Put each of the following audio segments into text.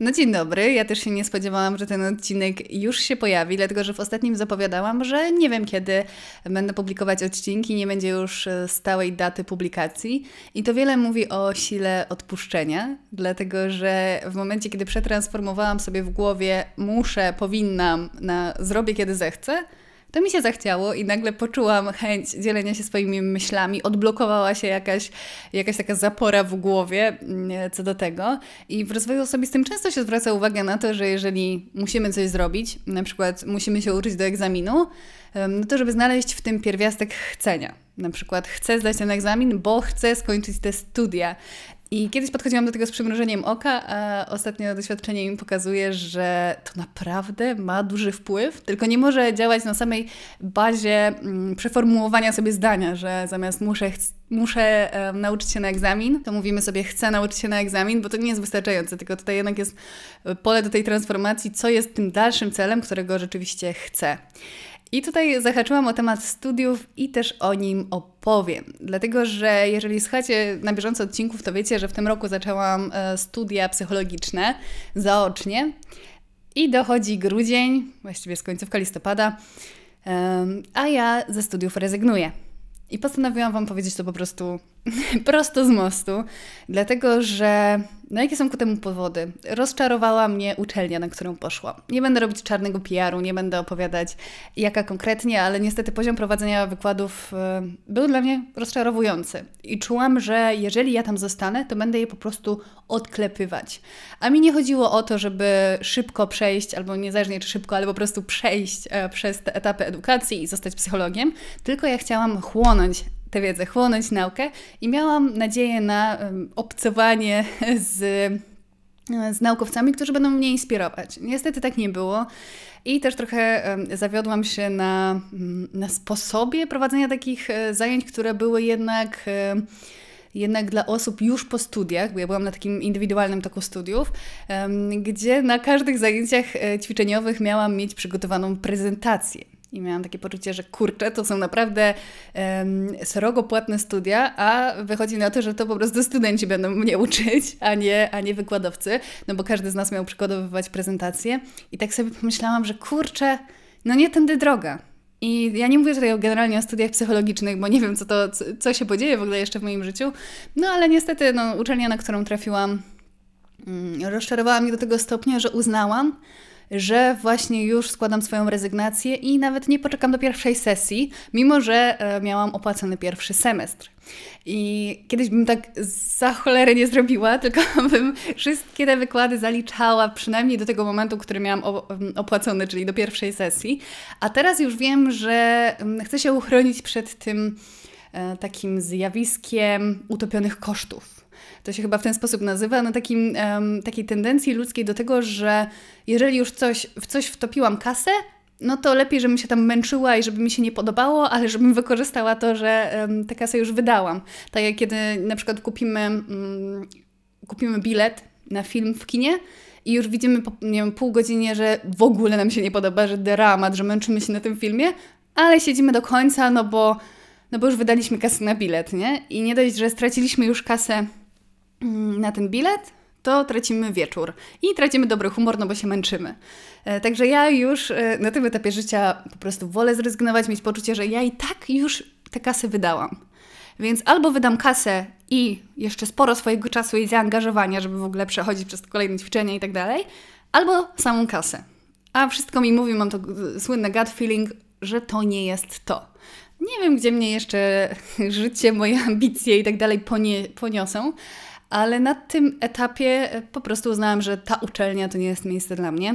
No dzień dobry, ja też się nie spodziewałam, że ten odcinek już się pojawi, dlatego że w ostatnim zapowiadałam, że nie wiem kiedy będę publikować odcinki, nie będzie już e, stałej daty publikacji. I to wiele mówi o sile odpuszczenia, dlatego że w momencie, kiedy przetransformowałam sobie w głowie muszę, powinnam, na zrobię kiedy zechcę, to mi się zachciało i nagle poczułam chęć dzielenia się swoimi myślami. Odblokowała się jakaś, jakaś taka zapora w głowie mm, co do tego. I w rozwoju osobistym często się zwraca uwagę na to, że jeżeli musimy coś zrobić, na przykład musimy się uczyć do egzaminu, no to żeby znaleźć w tym pierwiastek chcenia. Na przykład chcę zdać ten egzamin, bo chcę skończyć te studia. I kiedyś podchodziłam do tego z przymrużeniem oka, a ostatnio doświadczenie mi pokazuje, że to naprawdę ma duży wpływ, tylko nie może działać na samej bazie mm, przeformułowania sobie zdania, że zamiast muszę, muszę e, nauczyć się na egzamin, to mówimy sobie chcę nauczyć się na egzamin, bo to nie jest wystarczające, tylko tutaj jednak jest pole do tej transformacji, co jest tym dalszym celem, którego rzeczywiście chcę. I tutaj zahaczyłam o temat studiów i też o nim opowiem. Dlatego, że jeżeli słuchacie na bieżąco odcinków, to wiecie, że w tym roku zaczęłam e, studia psychologiczne zaocznie. I dochodzi grudzień, właściwie z końcówka listopada, a ja ze studiów rezygnuję. I postanowiłam Wam powiedzieć to po prostu prosto z mostu, dlatego że no jakie są ku temu powody? Rozczarowała mnie uczelnia, na którą poszłam. Nie będę robić czarnego PR-u, nie będę opowiadać jaka konkretnie, ale niestety poziom prowadzenia wykładów e, był dla mnie rozczarowujący. I czułam, że jeżeli ja tam zostanę, to będę je po prostu odklepywać. A mi nie chodziło o to, żeby szybko przejść, albo niezależnie czy szybko, ale po prostu przejść e, przez te etapy edukacji i zostać psychologiem, tylko ja chciałam chłonąć tę wiedzę, chłonąć naukę i miałam nadzieję na obcowanie z, z naukowcami, którzy będą mnie inspirować. Niestety tak nie było. I też trochę zawiodłam się na, na sposobie prowadzenia takich e, zajęć, które były jednak jednak dla osób już po studiach, bo ja byłam na takim indywidualnym toku studiów, gdzie na każdych zajęciach e, ćwiczeniowych miałam mieć przygotowaną prezentację. I miałam takie poczucie, że kurczę, to są naprawdę um, srogo płatne studia, a wychodzi na to, że to po prostu studenci będą mnie uczyć, a nie, a nie wykładowcy, no bo każdy z nas miał przygotowywać prezentację. I tak sobie pomyślałam, że kurczę, no nie tędy droga. I ja nie mówię tutaj generalnie o studiach psychologicznych, bo nie wiem, co, to, co się podzieje w ogóle jeszcze w moim życiu. No ale niestety, no, uczelnia, na którą trafiłam, mm, rozczarowała mnie do tego stopnia, że uznałam, że właśnie już składam swoją rezygnację i nawet nie poczekam do pierwszej sesji, mimo że e, miałam opłacony pierwszy semestr. I kiedyś bym tak za cholerę nie zrobiła, tylko bym wszystkie te wykłady zaliczała przynajmniej do tego momentu, który miałam opłacony, czyli do pierwszej sesji. A teraz już wiem, że chcę się uchronić przed tym e, takim zjawiskiem utopionych kosztów to się chyba w ten sposób nazywa, no takim, um, takiej tendencji ludzkiej do tego, że jeżeli już coś, w coś wtopiłam kasę, no to lepiej, żebym się tam męczyła i żeby mi się nie podobało, ale żebym wykorzystała to, że um, tę kasę już wydałam. Tak jak kiedy na przykład kupimy, um, kupimy bilet na film w kinie i już widzimy po nie wiem, pół godzinie, że w ogóle nam się nie podoba, że dramat, że męczymy się na tym filmie, ale siedzimy do końca, no bo, no bo już wydaliśmy kasę na bilet, nie? I nie dość, że straciliśmy już kasę na ten bilet, to tracimy wieczór i tracimy dobry humor, no bo się męczymy. E, także ja już e, na tym etapie życia po prostu wolę zrezygnować, mieć poczucie, że ja i tak już te kasy wydałam. Więc albo wydam kasę i jeszcze sporo swojego czasu i zaangażowania, żeby w ogóle przechodzić przez kolejne ćwiczenia i tak dalej, albo samą kasę. A wszystko mi mówi, mam to słynne gut feeling, że to nie jest to. Nie wiem, gdzie mnie jeszcze życie, moje ambicje i tak dalej poniosą, ale na tym etapie e, po prostu uznałam, że ta uczelnia to nie jest miejsce dla mnie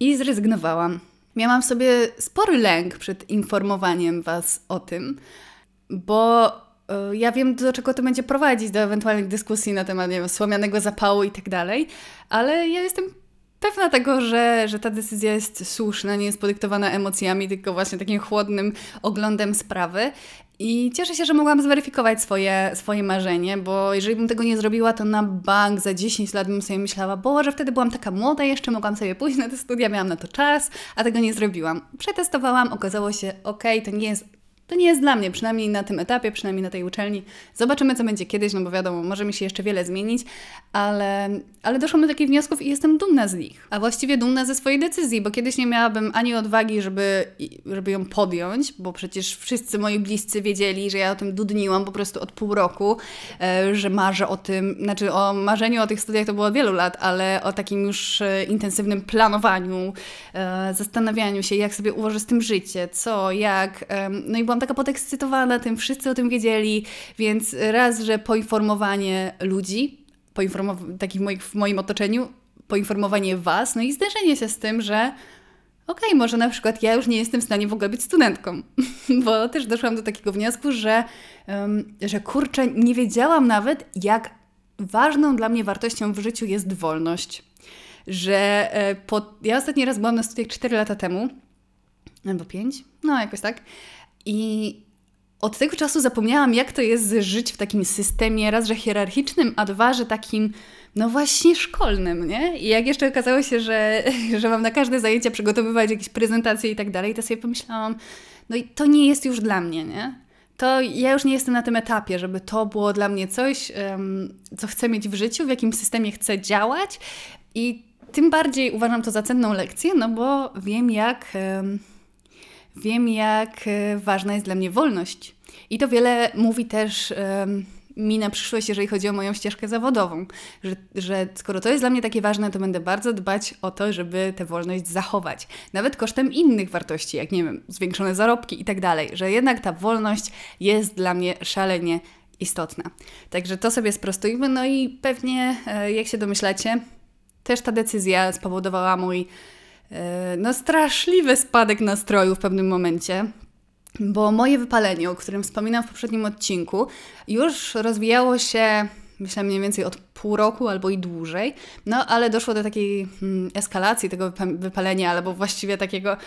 i zrezygnowałam. Miałam w sobie spory lęk przed informowaniem Was o tym, bo e, ja wiem, do czego to będzie prowadzić, do ewentualnych dyskusji na temat nie wiem, słomianego zapału i tak dalej, ale ja jestem pewna tego, że, że ta decyzja jest słuszna, nie jest podyktowana emocjami, tylko właśnie takim chłodnym oglądem sprawy. I cieszę się, że mogłam zweryfikować swoje, swoje marzenie, bo jeżeli bym tego nie zrobiła, to na bank za 10 lat bym sobie myślała, bo że wtedy byłam taka młoda, jeszcze mogłam sobie pójść na te studia, miałam na to czas, a tego nie zrobiłam. Przetestowałam, okazało się, ok, to nie jest to nie jest dla mnie, przynajmniej na tym etapie, przynajmniej na tej uczelni. Zobaczymy, co będzie kiedyś, no bo wiadomo, może mi się jeszcze wiele zmienić, ale, ale doszłam do takich wniosków i jestem dumna z nich. A właściwie dumna ze swojej decyzji, bo kiedyś nie miałabym ani odwagi, żeby, żeby ją podjąć, bo przecież wszyscy moi bliscy wiedzieli, że ja o tym dudniłam po prostu od pół roku, e, że marzę o tym, znaczy o marzeniu o tych studiach to było od wielu lat, ale o takim już e, intensywnym planowaniu, e, zastanawianiu się, jak sobie ułożę z tym życie, co, jak. No i byłam taka podekscytowana tym, wszyscy o tym wiedzieli, więc raz, że poinformowanie ludzi, poinformow- takich moich, w moim otoczeniu, poinformowanie Was, no i zderzenie się z tym, że okej, okay, może na przykład ja już nie jestem w stanie w ogóle być studentką, bo też doszłam do takiego wniosku, że, um, że kurczę, nie wiedziałam nawet, jak ważną dla mnie wartością w życiu jest wolność. Że e, po, ja ostatni raz byłam na studiach 4 lata temu, albo 5, no jakoś tak. I od tego czasu zapomniałam, jak to jest żyć w takim systemie, raz, że hierarchicznym, a dwa, że takim, no właśnie szkolnym, nie? I jak jeszcze okazało się, że, że mam na każde zajęcia przygotowywać jakieś prezentacje i tak dalej, to sobie pomyślałam, no i to nie jest już dla mnie, nie? To ja już nie jestem na tym etapie, żeby to było dla mnie coś, co chcę mieć w życiu, w jakim systemie chcę działać i tym bardziej uważam to za cenną lekcję, no bo wiem jak... Wiem, jak e, ważna jest dla mnie wolność. I to wiele mówi też mi na przyszłość, jeżeli chodzi o moją ścieżkę zawodową, że, że skoro to jest dla mnie takie ważne, to będę bardzo dbać o to, żeby tę wolność zachować. Nawet kosztem innych wartości, jak nie wiem, zwiększone zarobki i tak dalej, że jednak ta wolność jest dla mnie szalenie istotna. Także to sobie sprostujmy, no i pewnie, e, jak się domyślacie, też ta decyzja spowodowała mój no straszliwy spadek nastroju w pewnym momencie. Bo moje wypalenie, o którym wspominam w poprzednim odcinku, już rozwijało się myślę mniej więcej od pół roku albo i dłużej, no ale doszło do takiej mm, eskalacji tego wypalenia, albo właściwie takiego y,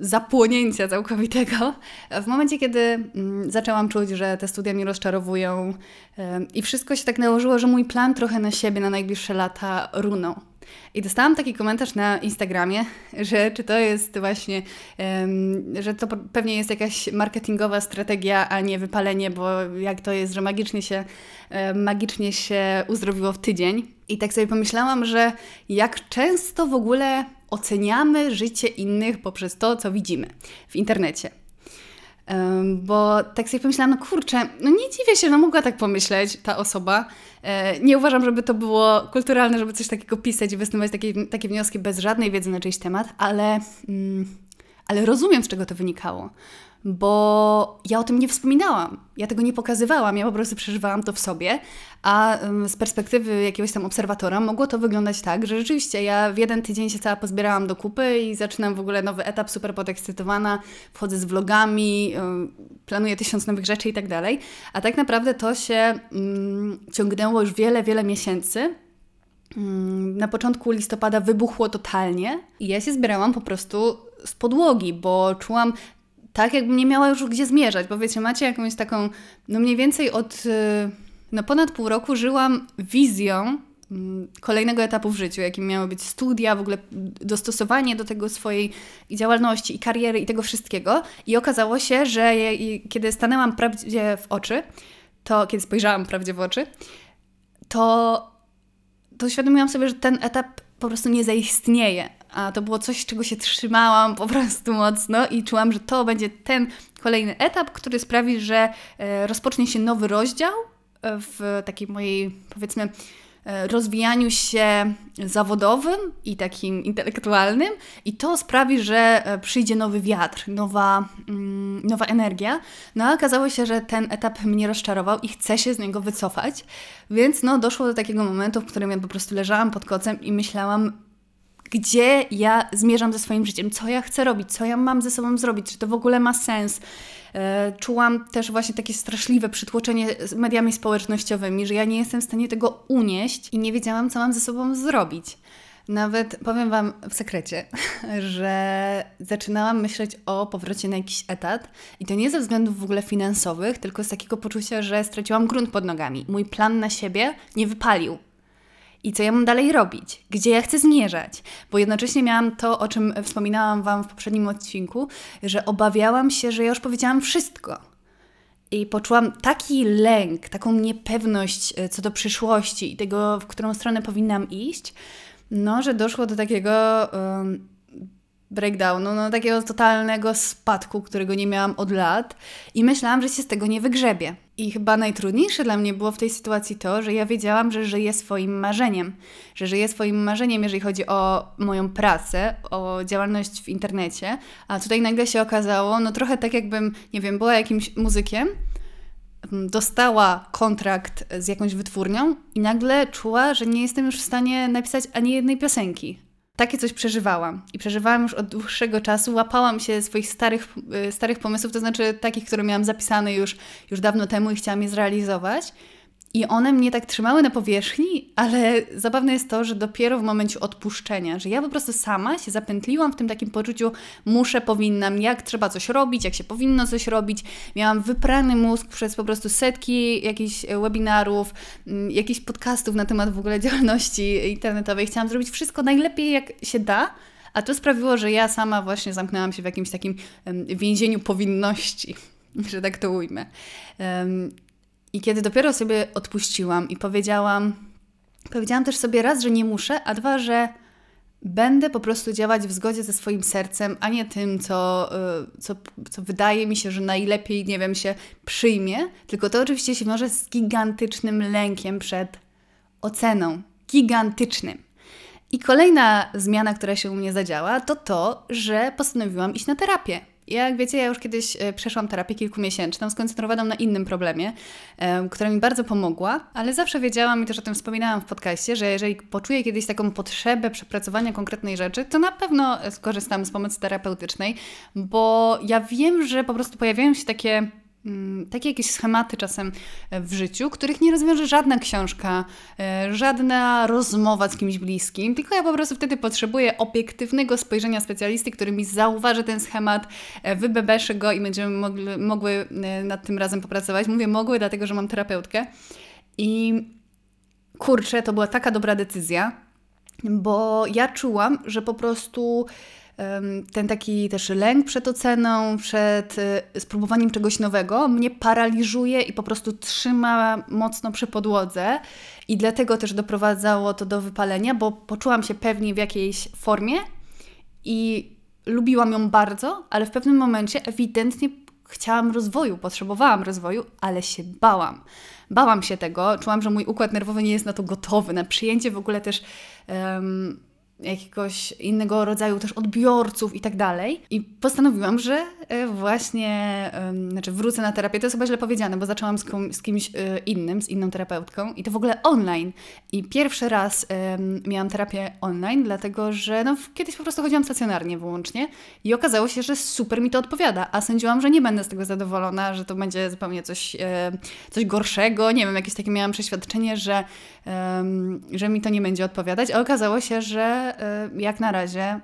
zapłonięcia całkowitego, w momencie, kiedy y, zaczęłam czuć, że te studia mnie rozczarowują y, i wszystko się tak nałożyło, że mój plan trochę na siebie na najbliższe lata runął. I dostałam taki komentarz na Instagramie, że czy to jest właśnie, że to pewnie jest jakaś marketingowa strategia, a nie wypalenie, bo jak to jest, że magicznie się, magicznie się uzdrowiło w tydzień. I tak sobie pomyślałam, że jak często w ogóle oceniamy życie innych poprzez to, co widzimy w internecie. Bo tak sobie pomyślałam, no kurczę, no nie dziwię się, no mogła tak pomyśleć ta osoba. E, nie uważam, żeby to było kulturalne, żeby coś takiego pisać i występować takie, takie wnioski bez żadnej wiedzy na czyjś temat, ale, mm, ale rozumiem, z czego to wynikało bo ja o tym nie wspominałam. Ja tego nie pokazywałam, ja po prostu przeżywałam to w sobie, a z perspektywy jakiegoś tam obserwatora mogło to wyglądać tak, że rzeczywiście ja w jeden tydzień się cała pozbierałam do kupy i zaczynam w ogóle nowy etap, super podekscytowana, wchodzę z vlogami, planuję tysiąc nowych rzeczy i tak dalej, a tak naprawdę to się um, ciągnęło już wiele, wiele miesięcy, mm, na początku listopada wybuchło totalnie i ja się zbierałam po prostu z podłogi, bo czułam tak jakbym nie miała już gdzie zmierzać, bo wiecie, macie jakąś taką, no mniej więcej od y, no ponad pół roku żyłam wizją mm, kolejnego etapu w życiu, jakim miały być studia, w ogóle dostosowanie do tego swojej działalności, i kariery, i tego wszystkiego. I okazało się, że kiedy stanęłam prawdzie w oczy, to kiedy spojrzałam prawdzie w oczy, to, to uświadomiłam sobie, że ten etap po prostu nie zaistnieje a to było coś, czego się trzymałam po prostu mocno i czułam, że to będzie ten kolejny etap, który sprawi, że e, rozpocznie się nowy rozdział e, w takiej mojej, powiedzmy, e, rozwijaniu się zawodowym i takim intelektualnym, i to sprawi, że przyjdzie nowy wiatr, nowa, mm, nowa energia. No a okazało się, że ten etap mnie rozczarował i chcę się z niego wycofać, więc no doszło do takiego momentu, w którym ja po prostu leżałam pod kocem i myślałam, gdzie ja zmierzam ze swoim życiem, co ja chcę robić, co ja mam ze sobą zrobić, czy to w ogóle ma sens. E, czułam też właśnie takie straszliwe przytłoczenie mediami społecznościowymi, że ja nie jestem w stanie tego unieść i nie wiedziałam, co mam ze sobą zrobić. Nawet powiem Wam w sekrecie, że zaczynałam myśleć o powrocie na jakiś etat i to nie ze względów w ogóle finansowych, tylko z takiego poczucia, że straciłam grunt pod nogami. Mój plan na siebie nie wypalił. I co ja mam dalej robić, gdzie ja chcę zmierzać, bo jednocześnie miałam to, o czym wspominałam Wam w poprzednim odcinku, że obawiałam się, że ja już powiedziałam wszystko. I poczułam taki lęk, taką niepewność e, co do przyszłości i tego, w którą stronę powinnam iść, no, że doszło do takiego um, breakdownu, no, takiego totalnego spadku, którego nie miałam od lat i myślałam, że się z tego nie wygrzebie. I chyba najtrudniejsze dla mnie było w tej sytuacji to, że ja wiedziałam, że żyję swoim marzeniem, że żyję swoim marzeniem, jeżeli chodzi o moją pracę, o działalność w internecie, a tutaj nagle się okazało, no trochę tak jakbym, nie wiem, była jakimś muzykiem, dostała kontrakt z jakąś wytwórnią i nagle czuła, że nie jestem już w stanie napisać ani jednej piosenki. Takie coś przeżywałam i przeżywałam już od dłuższego czasu. Łapałam się swoich starych, y, starych pomysłów, to znaczy takich, które miałam zapisane już, już dawno temu i chciałam je zrealizować. I one mnie tak trzymały na powierzchni, ale zabawne jest to, że dopiero w momencie odpuszczenia, że ja po prostu sama się zapętliłam w tym takim poczuciu, muszę, powinnam, jak trzeba coś robić, jak się powinno coś robić. Miałam wyprany mózg przez po prostu setki jakichś webinarów, mm, jakichś podcastów na temat w ogóle działalności internetowej. Chciałam zrobić wszystko najlepiej, jak się da. A to sprawiło, że ja sama właśnie zamknęłam się w jakimś takim więzieniu powinności, że tak to ujmę. I kiedy dopiero sobie odpuściłam i powiedziałam, powiedziałam też sobie raz, że nie muszę, a dwa, że będę po prostu działać w zgodzie ze swoim sercem, a nie tym, co, y, co, co wydaje mi się, że najlepiej, nie wiem, się przyjmie, tylko to oczywiście się wiąże z gigantycznym lękiem przed oceną. Gigantycznym. I kolejna zmiana, która się u mnie zadziała, to to, że postanowiłam iść na terapię. Jak wiecie, ja już kiedyś e, przeszłam terapię kilkumiesięczną, skoncentrowaną na innym problemie, która mi bardzo pomogła, ale zawsze wiedziałam i też o tym wspominałam w podcaście, że jeżeli poczuję kiedyś taką potrzebę przepracowania konkretnej rzeczy, to na pewno skorzystam z pomocy terapeutycznej, bo ja wiem, że po prostu pojawiają się takie takie jakieś schematy czasem e, w życiu, których nie rozwiąże żadna książka, e, żadna rozmowa z kimś bliskim, tylko ja po prostu wtedy potrzebuję obiektywnego spojrzenia specjalisty, który mi zauważy ten schemat, e, wybebeszy go i będziemy mogli, mogły nad tym razem popracować. Mówię mogły, dlatego że mam terapeutkę. I kurczę, to była taka dobra decyzja, bo ja czułam, że po prostu ten taki też lęk przed oceną, przed y, spróbowaniem czegoś nowego mnie paraliżuje i po prostu trzyma mocno przy podłodze i dlatego też doprowadzało to do wypalenia, bo poczułam się pewnie w jakiejś formie i lubiłam ją bardzo, ale w pewnym momencie ewidentnie chciałam rozwoju, potrzebowałam rozwoju, ale się bałam. Bałam się tego, czułam, że mój układ nerwowy nie jest na to gotowy, na przyjęcie w ogóle też um, jakiegoś innego rodzaju też odbiorców i tak dalej. I postanowiłam, że e, właśnie, znaczy wrócę na terapię, to jest chyba źle powiedziane, bo zaczęłam z, z kimś e, innym, z inną terapeutką i to w ogóle online. I pierwszy raz miałam terapię online, dlatego że no, kiedyś po prostu chodziłam stacjonarnie wyłącznie i okazało się, że super mi to odpowiada, a sądziłam, że nie będę z tego zadowolona, że to będzie zupełnie coś, e, coś gorszego, nie wiem, jakieś takie miałam przeświadczenie, że, że mi to nie będzie odpowiadać, a okazało się, że Y, jak na razie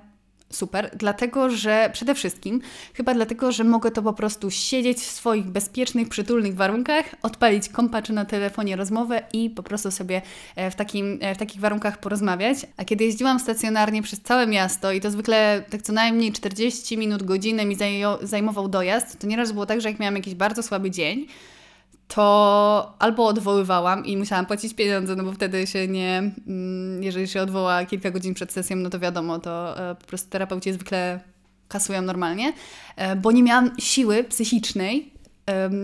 super, dlatego że przede wszystkim, chyba dlatego, że mogę to po prostu siedzieć w swoich bezpiecznych, przytulnych warunkach, odpalić kompa czy na telefonie rozmowę i po prostu sobie e, w, takim, e, w takich warunkach porozmawiać. A kiedy jeździłam stacjonarnie przez całe miasto i to zwykle tak co najmniej 40 minut, godzinę mi zajmował dojazd, to nieraz było tak, że jak miałam jakiś bardzo słaby dzień, to albo odwoływałam i musiałam płacić pieniądze, no bo wtedy się nie, mm, jeżeli się odwoła kilka godzin przed sesją, no to wiadomo, to e, po prostu terapeuci zwykle kasują normalnie, e, bo nie miałam siły psychicznej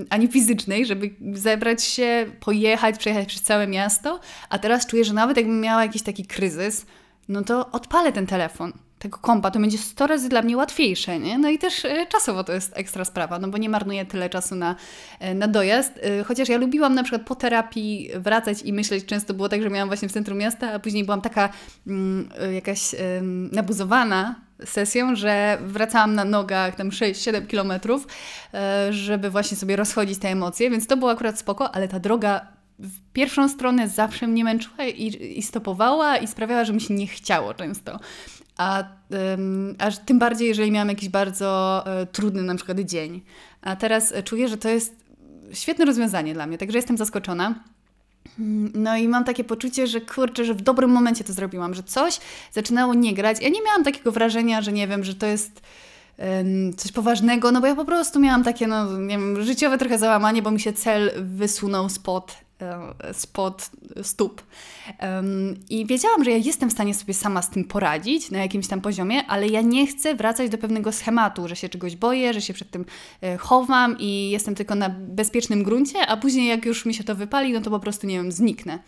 ani fizycznej, żeby zebrać się, pojechać, przejechać przez całe miasto, a teraz czuję, że nawet jakbym miała jakiś taki kryzys, no to odpalę ten telefon tego kompa, to będzie 100 razy dla mnie łatwiejsze, nie? No i też e, czasowo to jest ekstra sprawa, no bo nie marnuję tyle czasu na, e, na dojazd. E, chociaż ja lubiłam na przykład po terapii wracać i myśleć, często było tak, że miałam właśnie w centrum miasta, a później byłam taka mm, jakaś nabuzowana sesją, że wracałam na nogach tam 6-7 kilometrów, żeby właśnie sobie rozchodzić te emocje, więc to było akurat spoko, ale ta droga w pierwszą stronę zawsze mnie męczyła i, i stopowała i sprawiała, że mi się nie chciało często a um, aż tym bardziej, jeżeli miałam jakiś bardzo e, trudny na przykład dzień. A teraz czuję, że to jest świetne rozwiązanie dla mnie, także jestem zaskoczona. Mm, no i mam takie poczucie, że kurczę, że w dobrym momencie to zrobiłam, że coś zaczynało nie grać. Ja nie miałam takiego wrażenia, że nie wiem, że to jest coś poważnego, no bo ja po prostu miałam takie, no nie wiem, życiowe trochę załamanie, bo mi się cel wysunął spod E, spod stóp. I wiedziałam, że ja jestem w stanie sobie sama z tym poradzić na jakimś tam poziomie, ale ja nie chcę wracać do pewnego schematu, że się czegoś boję, że się przed tym e, chowam i jestem tylko na bezpiecznym gruncie, a później jak już mi się to wypali, no to po prostu, nie wiem, zniknę.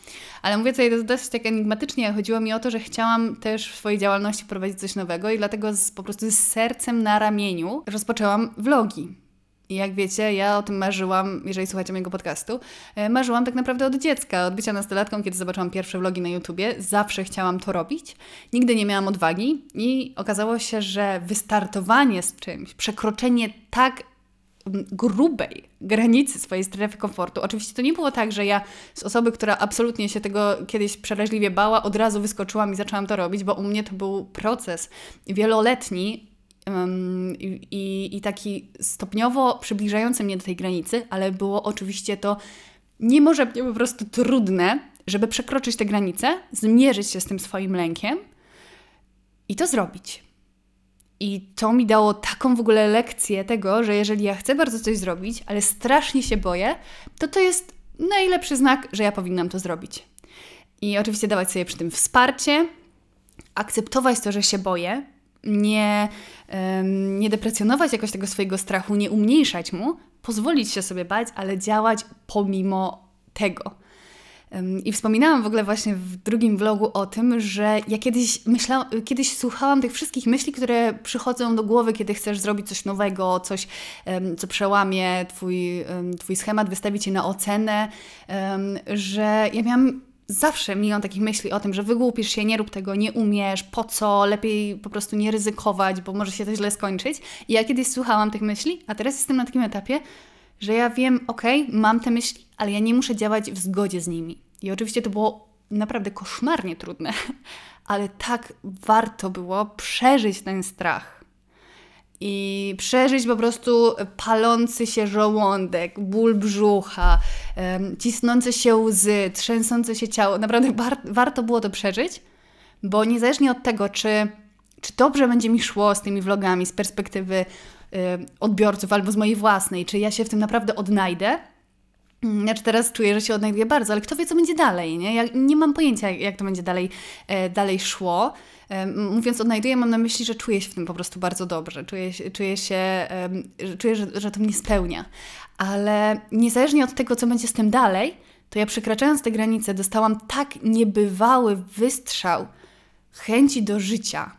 Ale mówię tutaj to dosyć tak enigmatycznie, chodziło mi o to, że chciałam też w swojej działalności prowadzić coś nowego i dlatego z, po prostu z sercem na ramieniu rozpoczęłam vlogi. I jak wiecie, ja o tym marzyłam, jeżeli słuchacie mojego podcastu, e, marzyłam tak naprawdę od dziecka, od bycia nastolatką, kiedy zobaczyłam pierwsze vlogi na YouTubie. Zawsze chciałam to robić. Nigdy nie miałam odwagi i okazało się, że wystartowanie z czymś, przekroczenie tak grubej granicy swojej strefy komfortu. Oczywiście to nie było tak, że ja z osoby, która absolutnie się tego kiedyś przeraźliwie bała, od razu wyskoczyłam i zaczęłam to robić, bo u mnie to był proces wieloletni, i, i taki stopniowo przybliżający mnie do tej granicy, ale było oczywiście to nie może być po prostu trudne, żeby przekroczyć tę granicę, zmierzyć się z tym swoim lękiem i to zrobić. I to mi dało taką w ogóle lekcję tego, że jeżeli ja chcę bardzo coś zrobić, ale strasznie się boję, to to jest najlepszy znak, że ja powinnam to zrobić. I oczywiście dawać sobie przy tym wsparcie, akceptować to, że się boję, nie, nie deprecjonować jakoś tego swojego strachu, nie umniejszać mu, pozwolić się sobie bać, ale działać pomimo tego. I wspominałam w ogóle właśnie w drugim vlogu o tym, że ja kiedyś kiedyś słuchałam tych wszystkich myśli, które przychodzą do głowy, kiedy chcesz zrobić coś nowego, coś, co przełamie twój, twój schemat, wystawi cię na ocenę, że ja miałam zawsze milion takich myśli o tym, że wygłupisz się, nie rób tego, nie umiesz, po co, lepiej po prostu nie ryzykować, bo może się to źle skończyć. I ja kiedyś słuchałam tych myśli, a teraz jestem na takim etapie, że ja wiem, okej, okay, mam te myśli, ale ja nie muszę działać w zgodzie z nimi. I oczywiście to było naprawdę koszmarnie trudne, ale tak warto było przeżyć ten strach i przeżyć po prostu palący się żołądek, ból brzucha, cisnące się łzy, trzęsące się ciało. Naprawdę war warto było to przeżyć, bo niezależnie od tego, czy, czy dobrze będzie mi szło z tymi vlogami z perspektywy odbiorców albo z mojej własnej, czy ja się w tym naprawdę odnajdę, mm, znaczy teraz czuję, że się odnajduję bardzo, ale kto wie, co będzie dalej, nie? Ja nie mam pojęcia, jak to będzie dalej, e, dalej szło. Mówiąc odnajduję, mam na myśli, że czuję się w tym po prostu bardzo dobrze. Czuję, czuję się, czuję, że, że to mnie spełnia. Ale niezależnie od tego, co będzie z tym dalej, to ja przekraczając te granice dostałam tak niebywały wystrzał chęci do życia.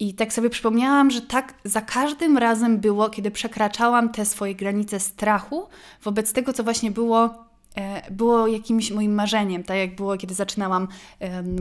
I tak sobie przypomniałam, że tak za każdym razem było, kiedy przekraczałam te swoje granice strachu wobec tego, co właśnie było było jakimś moim marzeniem, tak jak było, kiedy zaczynałam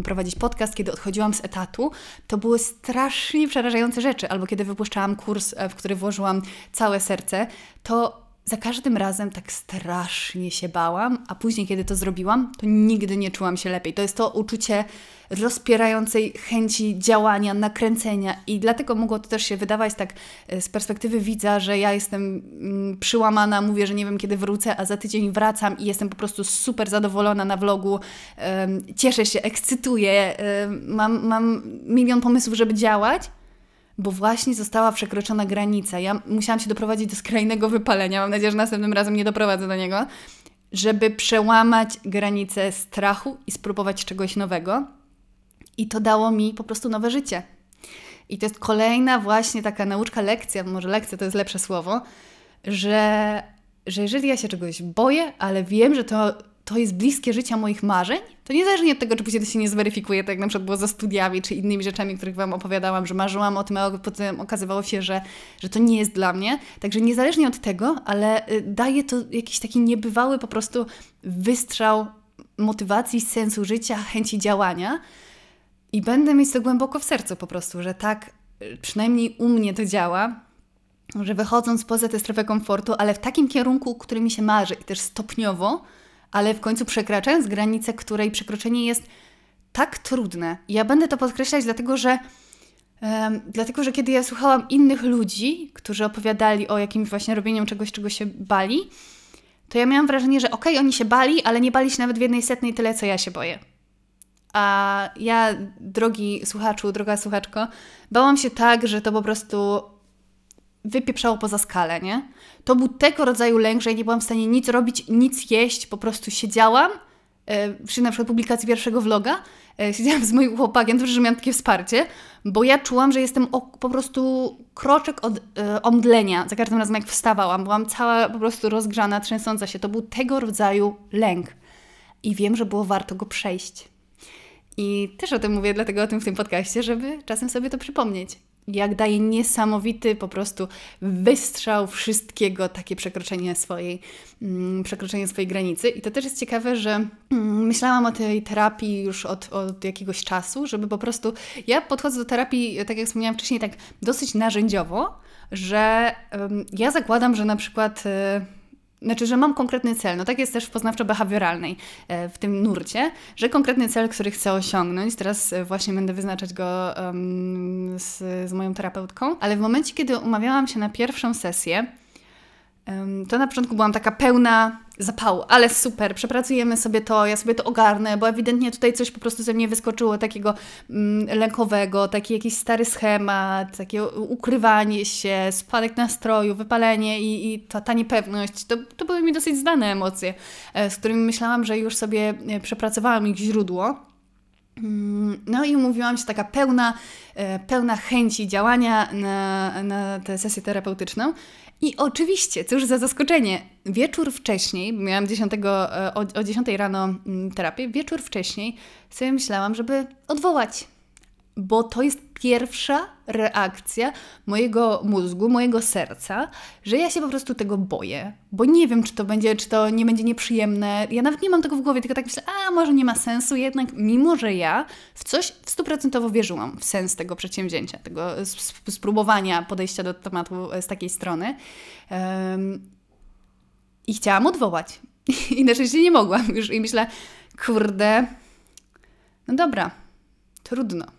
prowadzić podcast, kiedy odchodziłam z etatu, to były strasznie przerażające rzeczy, albo kiedy wypuszczałam kurs, e, w który włożyłam całe serce, to za każdym razem tak strasznie się bałam, a później, kiedy to zrobiłam, to nigdy nie czułam się lepiej. To jest to uczucie rozpierającej chęci działania, nakręcenia i dlatego mogło to też się wydawać tak e, z perspektywy widza, że ja jestem mm, przyłamana, mówię, że nie wiem kiedy wrócę, a za tydzień wracam i jestem po prostu super zadowolona na vlogu, cieszę się, ekscytuję, mam, mam milion pomysłów, żeby działać, bo właśnie została przekroczona granica. Ja musiałam się doprowadzić do skrajnego wypalenia. Mam nadzieję, że następnym razem nie doprowadzę do niego, żeby przełamać granicę strachu i spróbować czegoś nowego. I to dało mi po prostu nowe życie. I to jest kolejna właśnie taka nauczka, lekcja, może lekcja to jest lepsze słowo, że, że jeżeli ja się czegoś boję, ale wiem, że to to jest bliskie życia moich marzeń, to niezależnie od tego, czy później to się nie zweryfikuje, tak jak na przykład było ze studiami, czy innymi rzeczami, których Wam opowiadałam, że marzyłam o tym, a potem okazywało się, że, że to nie jest dla mnie. Także niezależnie od tego, ale y, daje to jakiś taki niebywały po prostu wystrzał motywacji, sensu życia, chęci działania. I będę mieć to głęboko w sercu po prostu, że tak y, przynajmniej u mnie to działa, że wychodząc poza tę strefę komfortu, ale w takim kierunku, który mi się marzy i też stopniowo, ale w końcu przekraczając granicę, której przekroczenie jest tak trudne. Ja będę to podkreślać, dlatego że, um, dlatego, że kiedy ja słuchałam innych ludzi, którzy opowiadali o jakimś właśnie robieniu czegoś, czego się bali, to ja miałam wrażenie, że okej, okay, oni się bali, ale nie bali się nawet w jednej setnej tyle, co ja się boję. A ja, drogi słuchaczu, droga słuchaczko, bałam się tak, że to po prostu wypieprzało poza skalę, nie? To był tego rodzaju lęk, że ja nie byłam w stanie nic robić, nic jeść, po prostu siedziałam e, przy na przykład publikacji pierwszego vloga, e, siedziałam z moim chłopakiem, dobrze, że miałam takie wsparcie, bo ja czułam, że jestem o, po prostu kroczek od e, omdlenia za każdym razem, jak wstawałam. Byłam cała po prostu rozgrzana, trzęsąca się. To był tego rodzaju lęk. I wiem, że było warto go przejść. I też o tym mówię, dlatego o tym w tym podcaście, żeby czasem sobie to przypomnieć jak daje niesamowity po prostu wystrzał wszystkiego, takie przekroczenie swojej, mm, przekroczenie swojej granicy. I to też jest ciekawe, że mm, myślałam o tej terapii już od, od jakiegoś czasu, żeby po prostu. Ja podchodzę do terapii, tak jak wspomniałam wcześniej, tak dosyć narzędziowo, że ja zakładam, że na przykład. Znaczy, że mam konkretny cel. No tak jest też w poznawczo-behawioralnej, e, w tym nurcie, że konkretny cel, który chcę osiągnąć. Teraz e, właśnie będę wyznaczać go um, z, z moją terapeutką, ale w momencie, kiedy umawiałam się na pierwszą sesję, to na początku byłam taka pełna zapału, ale super, przepracujemy sobie to, ja sobie to ogarnę, bo ewidentnie tutaj coś po prostu ze mnie wyskoczyło takiego mm, lękowego, taki jakiś stary schemat, takie ukrywanie się, spadek nastroju, wypalenie i, i ta, ta niepewność. To, to były mi dosyć znane emocje, e, z którymi myślałam, że już sobie e, przepracowałam ich źródło. Mm, no i umówiłam się taka pełna, e, pełna chęci działania na, na tę sesję terapeutyczną. I oczywiście, cóż za zaskoczenie, wieczór wcześniej, miałam 10, e, o, o 10 rano mm, terapię, wieczór wcześniej sobie myślałam, żeby odwołać bo to jest pierwsza reakcja mojego mózgu, mojego serca, że ja się po prostu tego boję, bo nie wiem, czy to będzie, czy to nie będzie nieprzyjemne. Ja nawet nie mam tego w głowie, tylko tak myślę, a może nie ma sensu, jednak mimo, że ja w coś stuprocentowo wierzyłam w sens tego przedsięwzięcia, tego spróbowania podejścia do tematu e, z takiej strony um, i chciałam odwołać. I na szczęście nie mogłam już i myślę, kurde, no dobra, trudno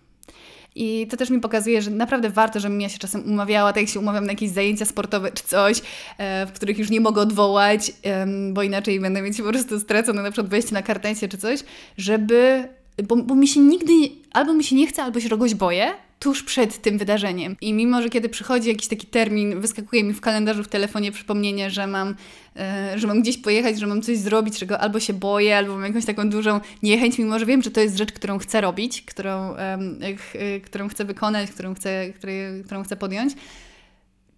i to też mi pokazuje, że naprawdę warto, żebym ja się czasem umawiała, tak jak się umawiam na jakieś zajęcia sportowe czy coś, e, w których już nie mogę odwołać, bo inaczej będę mieć po prostu stracone na przykład wejście na kartecie czy coś, żeby bo, bo mi się nigdy, albo mi się nie chce, albo się czegoś boję, tuż przed tym wydarzeniem. I mimo, że kiedy przychodzi jakiś taki termin, wyskakuje mi w kalendarzu, w telefonie przypomnienie, że mam, e, że mam gdzieś pojechać, że mam coś zrobić, czego albo się boję, albo mam jakąś taką dużą niechęć, mimo że wiem, że to jest rzecz, którą chcę robić, którą, e, którą chcę wykonać, którą chcę, którą chcę podjąć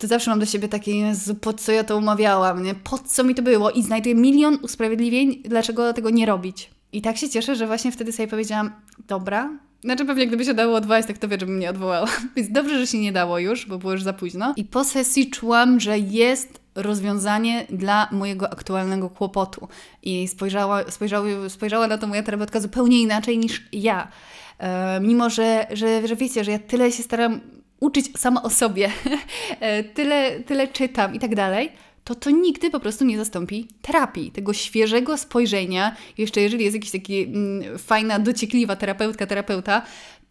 to zawsze mam do siebie takie, Jezu, po co ja to umawiałam, nie? Po co mi to było? I znajduję milion usprawiedliwień, dlaczego tego nie robić. I tak się cieszę, że właśnie wtedy sobie powiedziałam, dobra, znaczy pewnie gdyby się dało odwołać, tak to wie, żebym mnie odwołała. Więc dobrze, że się nie dało już, bo było już za późno. I po sesji czułam, że jest rozwiązanie dla mojego aktualnego kłopotu. I spojrzała, spojrzała, spojrzała na to moja terapeutka zupełnie inaczej niż ja. E, mimo, że, że, że wiecie, że ja tyle się staram uczyć sama o sobie, e, tyle, tyle czytam i tak dalej, to to nigdy po prostu nie zastąpi terapii, tego świeżego spojrzenia. Jeszcze jeżeli jest jakiś taki mm, fajna, dociekliwa terapeutka, terapeuta,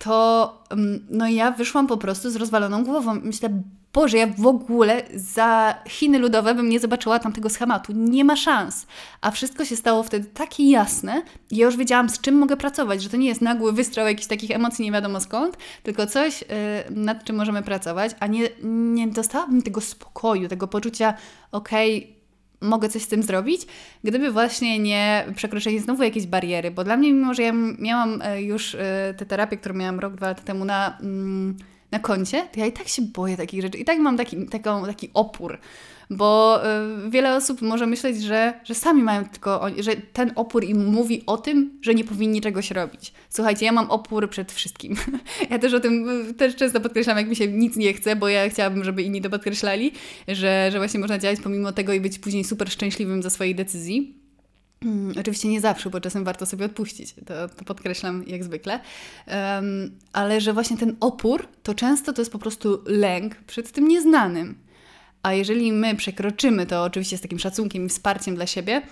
to mm, no ja wyszłam po prostu z rozwaloną głową. Myślę, Boże, ja w ogóle za Chiny ludowe bym nie zobaczyła tamtego schematu. Nie ma szans. A wszystko się stało wtedy takie jasne. Ja już wiedziałam, z czym mogę pracować, że to nie jest nagły wystrzał jakichś takich emocji nie wiadomo skąd, tylko coś, yy, nad czym możemy pracować, a nie, nie dostałabym tego spokoju, tego poczucia, okej, okay, mogę coś z tym zrobić, gdyby właśnie nie przekroczenie znowu jakiejś bariery, bo dla mnie, mimo że ja miałam e, już e, tę terapię, którą miałam rok, dwa lata temu na... Mm, na koncie, to ja i tak się boję takich rzeczy. I tak mam taki, taką, taki opór, bo y, wiele osób może myśleć, że, że sami mają tylko, że ten opór im mówi o tym, że nie powinni czegoś robić. Słuchajcie, ja mam opór przed wszystkim. ja też o tym y, też często podkreślam, jak mi się nic nie chce, bo ja chciałabym, żeby inni to podkreślali, że, że właśnie można działać pomimo tego i być później super szczęśliwym za swojej decyzji. Hmm, oczywiście nie zawsze, bo czasem warto sobie odpuścić, to, to podkreślam jak zwykle, um, ale że właśnie ten opór to często to jest po prostu lęk przed tym nieznanym. A jeżeli my przekroczymy to oczywiście z takim szacunkiem i wsparciem dla siebie,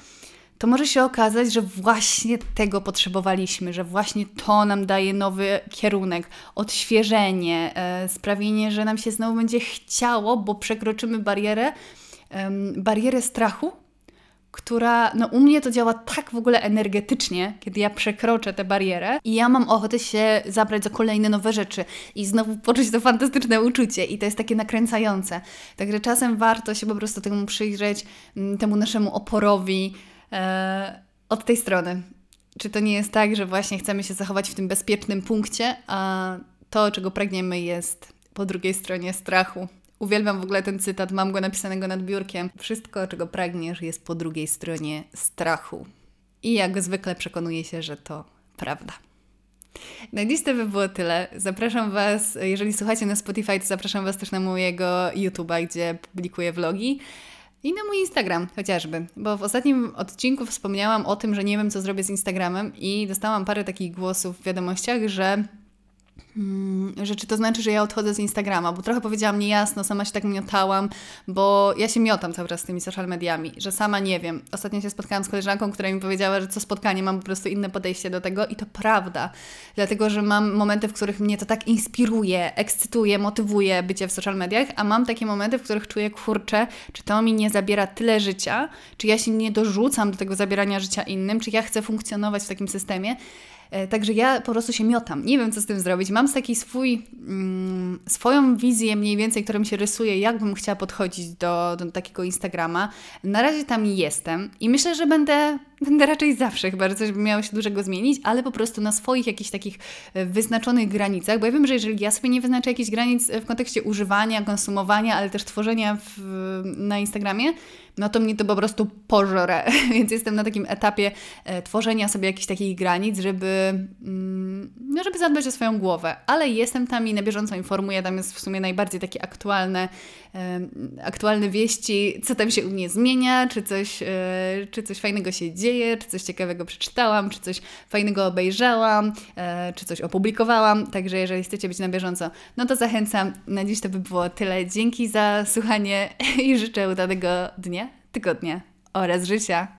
to może się okazać, że właśnie tego potrzebowaliśmy, że właśnie to nam daje nowy kierunek, odświeżenie, e, sprawienie, że nam się znowu będzie chciało, bo przekroczymy barierę, barierę strachu, która, no u mnie to działa tak w ogóle energetycznie, kiedy ja przekroczę tę barierę i ja mam ochotę się zabrać za kolejne nowe rzeczy i znowu poczuć to fantastyczne uczucie i to jest takie nakręcające. Także czasem warto się po prostu temu przyjrzeć, mm, temu naszemu oporowi e, od tej strony. Czy to nie jest tak, że właśnie chcemy się zachować w tym bezpiecznym punkcie, a to, czego pragniemy, jest po drugiej stronie strachu. Uwielbiam w ogóle ten cytat, mam go napisanego nad biurkiem. Wszystko, czego pragniesz, jest po drugiej stronie strachu. I jak zwykle przekonuję się, że to prawda. Na dziś to by było tyle. Zapraszam Was, jeżeli słuchacie na Spotify, to zapraszam Was też na mojego YouTube'a, gdzie publikuję vlogi. I na mój Instagram chociażby, bo w ostatnim odcinku wspomniałam o tym, że nie wiem, co zrobię z Instagramem, i dostałam parę takich głosów w wiadomościach, że Hmm, że czy to znaczy, że ja odchodzę z Instagrama, bo trochę powiedziałam niejasno, sama się tak miotałam, bo ja się miotam cały czas z tymi social mediami, że sama nie wiem. Ostatnio się spotkałam z koleżanką, która mi powiedziała, że co spotkanie mam po prostu inne podejście do tego i to prawda, dlatego, że mam momenty, w których mnie to tak inspiruje, ekscytuje, motywuje bycie w social mediach, a mam takie momenty, w których czuję, kurczę, czy to mi nie zabiera tyle życia, czy ja się nie dorzucam do tego zabierania życia innym, czy ja chcę funkcjonować w takim systemie, także ja po prostu się miotam. Nie wiem, co z tym zrobić. Mam taki swój, mm, swoją wizję mniej więcej, która mi się rysuje, jak bym chciała podchodzić do, do takiego Instagrama. Na razie tam jestem i myślę, że będę, będę raczej zawsze, chyba że coś by miało się dużego zmienić, ale po prostu na swoich jakichś takich e, wyznaczonych granicach, bo ja wiem, że jeżeli ja sobie nie wyznaczę jakichś granic w kontekście używania, konsumowania, ale też tworzenia w, na Instagramie, no to mnie to po prostu pożre. Więc jestem na takim etapie e, tworzenia sobie jakichś takich granic, żeby, no, żeby zadbać o swoją głowę. Ale jestem tam i na bieżąco informuję. Tam jest w sumie najbardziej takie aktualne, aktualne wieści, co tam się u mnie zmienia, czy coś, e, czy coś fajnego się dzieje, czy coś ciekawego przeczytałam, czy coś fajnego obejrzałam, e, czy coś opublikowałam. Także jeżeli chcecie być na bieżąco, no to zachęcam. Na dziś to by było tyle. Dzięki za słuchanie i życzę udanego dnia tygodnia oraz życia.